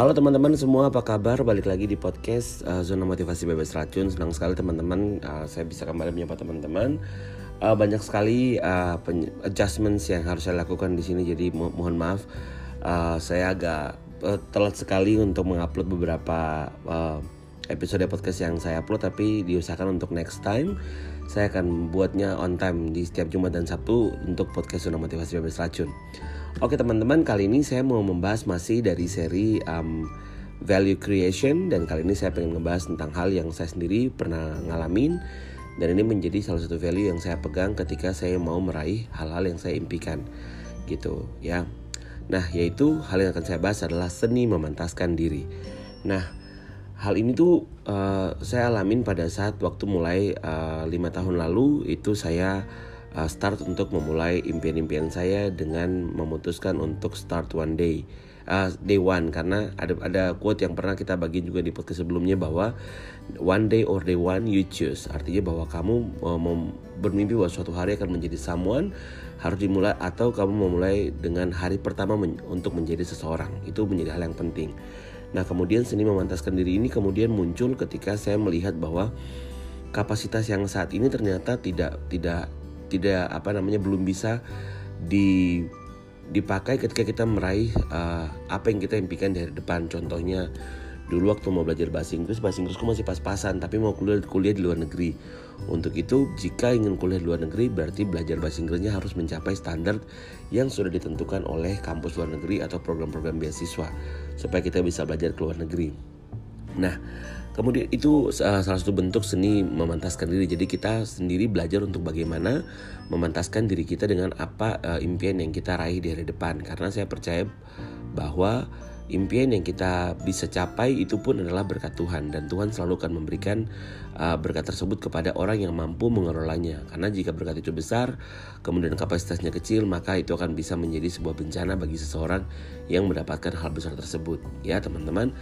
Halo teman-teman semua, apa kabar? Balik lagi di podcast uh, Zona Motivasi Bebas Racun. Senang sekali teman-teman, uh, saya bisa kembali menyapa teman-teman. Uh, banyak sekali uh, adjustments yang harus saya lakukan di sini, jadi mo mohon maaf. Uh, saya agak uh, telat sekali untuk mengupload beberapa uh, episode podcast yang saya upload, tapi diusahakan untuk next time. Saya akan buatnya on time di setiap Jumat dan Sabtu untuk podcast Zona Motivasi Bebas Racun. Oke teman-teman, kali ini saya mau membahas masih dari seri um, value creation dan kali ini saya pengen ngebahas tentang hal yang saya sendiri pernah ngalamin dan ini menjadi salah satu value yang saya pegang ketika saya mau meraih hal-hal yang saya impikan gitu ya. Nah, yaitu hal yang akan saya bahas adalah seni memantaskan diri. Nah, hal ini tuh uh, saya alamin pada saat waktu mulai uh, lima tahun lalu itu saya uh, start untuk memulai impian-impian saya dengan memutuskan untuk start one day. Uh, day one karena ada ada quote yang pernah kita bagi juga di podcast sebelumnya bahwa one day or day one you choose. Artinya bahwa kamu uh, bermimpi bahwa suatu hari akan menjadi someone harus dimulai atau kamu memulai dengan hari pertama men untuk menjadi seseorang. Itu menjadi hal yang penting. Nah kemudian seni memantaskan diri ini kemudian muncul ketika saya melihat bahwa kapasitas yang saat ini ternyata tidak tidak tidak apa namanya belum bisa di dipakai ketika kita meraih uh, apa yang kita impikan dari depan. Contohnya dulu waktu mau belajar bahasa Inggris bahasa Inggrisku masih pas-pasan tapi mau kuliah kuliah di luar negeri. Untuk itu jika ingin kuliah di luar negeri berarti belajar bahasa Inggrisnya harus mencapai standar yang sudah ditentukan oleh kampus luar negeri atau program-program beasiswa supaya kita bisa belajar ke luar negeri nah Kemudian itu salah satu bentuk seni memantaskan diri. Jadi kita sendiri belajar untuk bagaimana memantaskan diri kita dengan apa uh, impian yang kita raih dari depan. Karena saya percaya bahwa impian yang kita bisa capai itu pun adalah berkat Tuhan dan Tuhan selalu akan memberikan uh, berkat tersebut kepada orang yang mampu mengelolanya. Karena jika berkat itu besar, kemudian kapasitasnya kecil, maka itu akan bisa menjadi sebuah bencana bagi seseorang yang mendapatkan hal besar tersebut. Ya, teman-teman.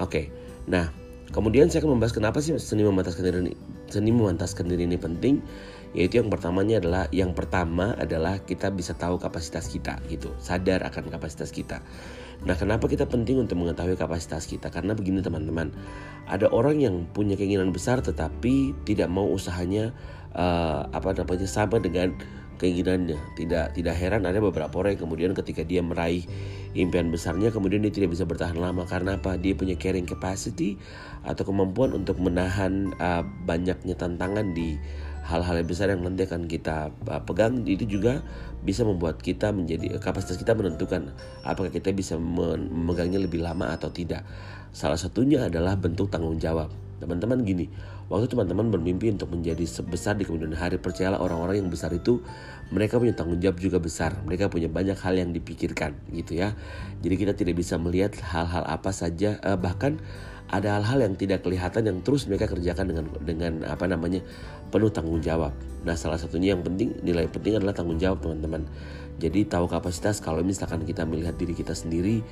Oke. Okay. Nah, Kemudian saya akan membahas kenapa sih seni memantaskan diri ini, seni memantaskan diri ini penting. Yaitu yang pertamanya adalah yang pertama adalah kita bisa tahu kapasitas kita gitu, sadar akan kapasitas kita. Nah, kenapa kita penting untuk mengetahui kapasitas kita? Karena begini teman-teman, ada orang yang punya keinginan besar tetapi tidak mau usahanya uh, apa namanya sama dengan keinginannya. Tidak tidak heran ada beberapa orang yang kemudian ketika dia meraih impian besarnya kemudian dia tidak bisa bertahan lama karena apa? Dia punya carrying capacity atau kemampuan untuk menahan uh, banyaknya tantangan di hal-hal yang besar yang nanti akan kita uh, pegang itu juga bisa membuat kita menjadi kapasitas kita menentukan apakah kita bisa memegangnya lebih lama atau tidak. Salah satunya adalah bentuk tanggung jawab. Teman-teman gini, waktu teman-teman bermimpi untuk menjadi sebesar di kemudian hari, percayalah orang-orang yang besar itu mereka punya tanggung jawab juga besar. Mereka punya banyak hal yang dipikirkan gitu ya. Jadi kita tidak bisa melihat hal-hal apa saja eh, bahkan ada hal-hal yang tidak kelihatan yang terus mereka kerjakan dengan dengan apa namanya penuh tanggung jawab. Nah, salah satunya yang penting nilai penting adalah tanggung jawab, teman-teman. Jadi tahu kapasitas kalau misalkan kita melihat diri kita sendiri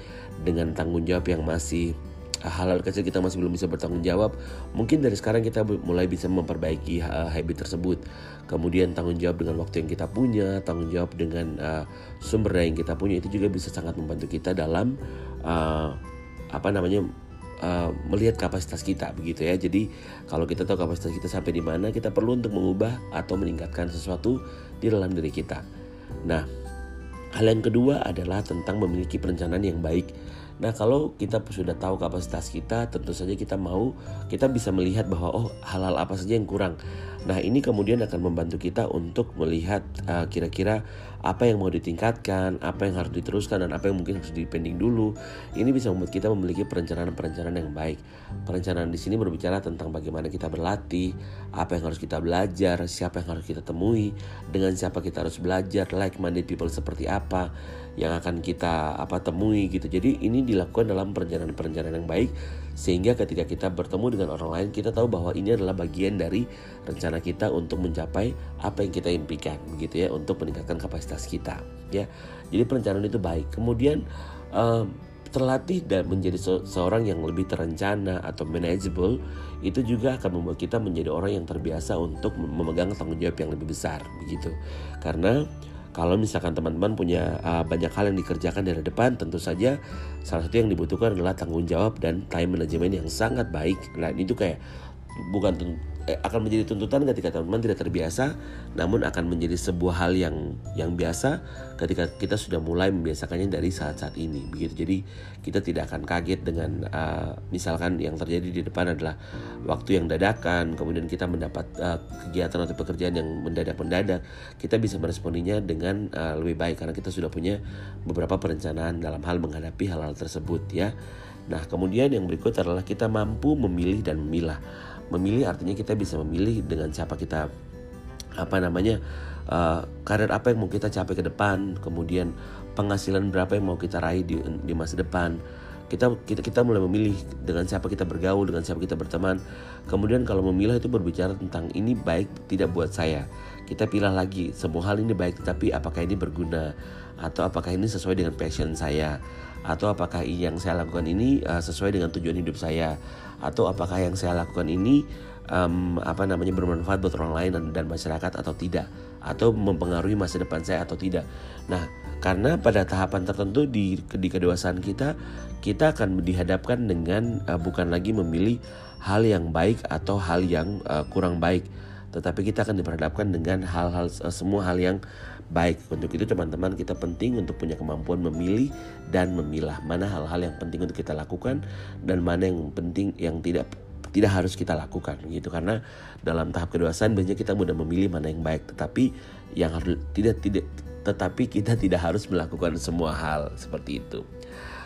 dengan tanggung jawab yang masih hal-hal kecil kita masih belum bisa bertanggung jawab, mungkin dari sekarang kita mulai bisa memperbaiki uh, habit tersebut. Kemudian tanggung jawab dengan waktu yang kita punya, tanggung jawab dengan uh, sumber daya yang kita punya itu juga bisa sangat membantu kita dalam uh, apa namanya uh, melihat kapasitas kita begitu ya. Jadi kalau kita tahu kapasitas kita sampai di mana, kita perlu untuk mengubah atau meningkatkan sesuatu di dalam diri kita. Nah, hal yang kedua adalah tentang memiliki perencanaan yang baik Nah, kalau kita sudah tahu kapasitas kita, tentu saja kita mau kita bisa melihat bahwa oh hal-hal apa saja yang kurang. Nah, ini kemudian akan membantu kita untuk melihat uh, kira-kira apa yang mau ditingkatkan, apa yang harus diteruskan dan apa yang mungkin harus dipending dulu. Ini bisa membuat kita memiliki perencanaan-perencanaan yang baik. Perencanaan di sini berbicara tentang bagaimana kita berlatih, apa yang harus kita belajar, siapa yang harus kita temui, dengan siapa kita harus belajar, like-minded people seperti apa yang akan kita apa temui gitu. Jadi ini dilakukan dalam perencanaan-perencanaan yang baik sehingga ketika kita bertemu dengan orang lain kita tahu bahwa ini adalah bagian dari rencana kita untuk mencapai apa yang kita impikan begitu ya untuk meningkatkan kapasitas kita ya. Jadi perencanaan itu baik. Kemudian um, terlatih dan menjadi se seorang yang lebih terencana atau manageable itu juga akan membuat kita menjadi orang yang terbiasa untuk memegang tanggung jawab yang lebih besar begitu. Karena kalau misalkan teman-teman punya uh, banyak hal yang dikerjakan dari depan, tentu saja salah satu yang dibutuhkan adalah tanggung jawab dan time management yang sangat baik. Nah itu kayak bukan eh, akan menjadi tuntutan ketika teman-teman tidak terbiasa, namun akan menjadi sebuah hal yang yang biasa ketika kita sudah mulai membiasakannya dari saat-saat ini. Begitu, jadi kita tidak akan kaget dengan uh, misalkan yang terjadi di depan adalah waktu yang dadakan, kemudian kita mendapat uh, kegiatan atau pekerjaan yang mendadak-mendadak, kita bisa meresponinya dengan uh, lebih baik karena kita sudah punya beberapa perencanaan dalam hal menghadapi hal-hal tersebut ya. Nah, kemudian yang berikut adalah kita mampu memilih dan memilah memilih artinya kita bisa memilih dengan siapa kita apa namanya uh, karir apa yang mau kita capai ke depan kemudian penghasilan berapa yang mau kita raih di, di masa depan. Kita kita kita mulai memilih dengan siapa kita bergaul dengan siapa kita berteman. Kemudian kalau memilah itu berbicara tentang ini baik tidak buat saya. Kita pilih lagi semua hal ini baik tapi apakah ini berguna? Atau apakah ini sesuai dengan passion saya atau apakah yang saya lakukan ini uh, sesuai dengan tujuan hidup saya? Atau apakah yang saya lakukan ini um, apa namanya bermanfaat buat orang lain dan, dan masyarakat atau tidak? Atau mempengaruhi masa depan saya atau tidak. Nah, karena pada tahapan tertentu di di kedewasaan kita kita akan dihadapkan dengan uh, bukan lagi memilih hal yang baik atau hal yang uh, kurang baik, tetapi kita akan diperhadapkan dengan hal-hal semua hal yang baik. Untuk itu teman-teman kita penting untuk punya kemampuan memilih dan memilah mana hal-hal yang penting untuk kita lakukan dan mana yang penting yang tidak tidak harus kita lakukan gitu karena dalam tahap kedewasaan biasanya kita mudah memilih mana yang baik tetapi yang harus tidak tidak tetapi kita tidak harus melakukan semua hal seperti itu.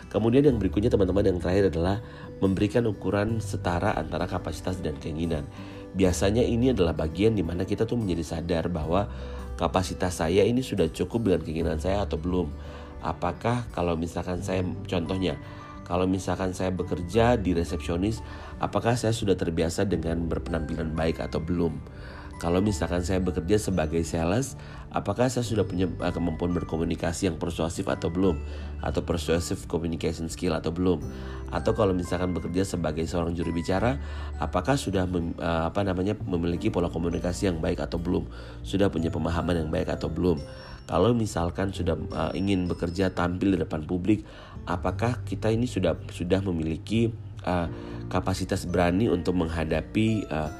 Kemudian yang berikutnya teman-teman yang terakhir adalah memberikan ukuran setara antara kapasitas dan keinginan. Biasanya ini adalah bagian di mana kita tuh menjadi sadar bahwa kapasitas saya ini sudah cukup dengan keinginan saya atau belum. Apakah kalau misalkan saya contohnya kalau misalkan saya bekerja di resepsionis, apakah saya sudah terbiasa dengan berpenampilan baik atau belum? Kalau misalkan saya bekerja sebagai sales, apakah saya sudah punya eh, kemampuan berkomunikasi yang persuasif atau belum? Atau persuasive communication skill atau belum? Atau kalau misalkan bekerja sebagai seorang juru bicara, apakah sudah mem, eh, apa namanya memiliki pola komunikasi yang baik atau belum? Sudah punya pemahaman yang baik atau belum? Kalau misalkan sudah uh, ingin bekerja tampil di depan publik, apakah kita ini sudah sudah memiliki uh, kapasitas berani untuk menghadapi uh,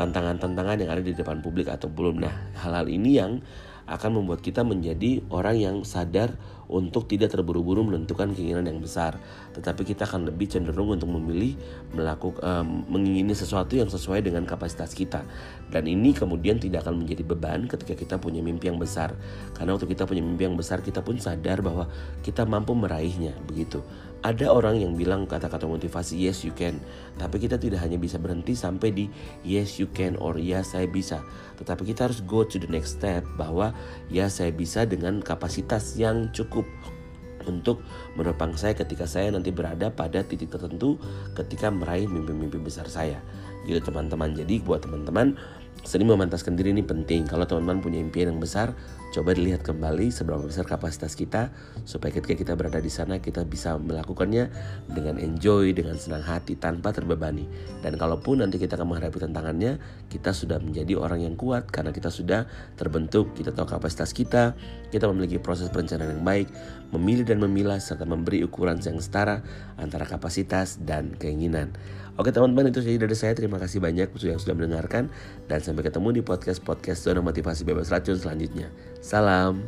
tantangan-tantangan yang ada di depan publik atau belum. Nah, hal-hal ini yang akan membuat kita menjadi orang yang sadar untuk tidak terburu-buru menentukan keinginan yang besar, tetapi kita akan lebih cenderung untuk memilih melakukan um, mengingini sesuatu yang sesuai dengan kapasitas kita. Dan ini kemudian tidak akan menjadi beban ketika kita punya mimpi yang besar. Karena waktu kita punya mimpi yang besar, kita pun sadar bahwa kita mampu meraihnya, begitu. Ada orang yang bilang kata-kata motivasi yes you can, tapi kita tidak hanya bisa berhenti sampai di yes you can or ya saya bisa, tetapi kita harus go to the next step bahwa ya saya bisa dengan kapasitas yang cukup untuk menopang saya ketika saya nanti berada pada titik tertentu ketika meraih mimpi-mimpi besar saya. Gitu teman-teman. Jadi buat teman-teman sering memantaskan diri ini penting. Kalau teman-teman punya impian yang besar, coba dilihat kembali seberapa besar kapasitas kita supaya ketika kita berada di sana kita bisa melakukannya dengan enjoy, dengan senang hati tanpa terbebani. Dan kalaupun nanti kita akan menghadapi tantangannya, kita sudah menjadi orang yang kuat karena kita sudah terbentuk, kita tahu kapasitas kita, kita memiliki proses perencanaan yang baik, memilih dan memilah serta memberi ukuran yang setara antara kapasitas dan keinginan. Oke teman-teman itu saja dari saya. Terima kasih banyak yang sudah mendengarkan dan sampai ketemu di podcast-podcast zona motivasi bebas racun selanjutnya. Salam.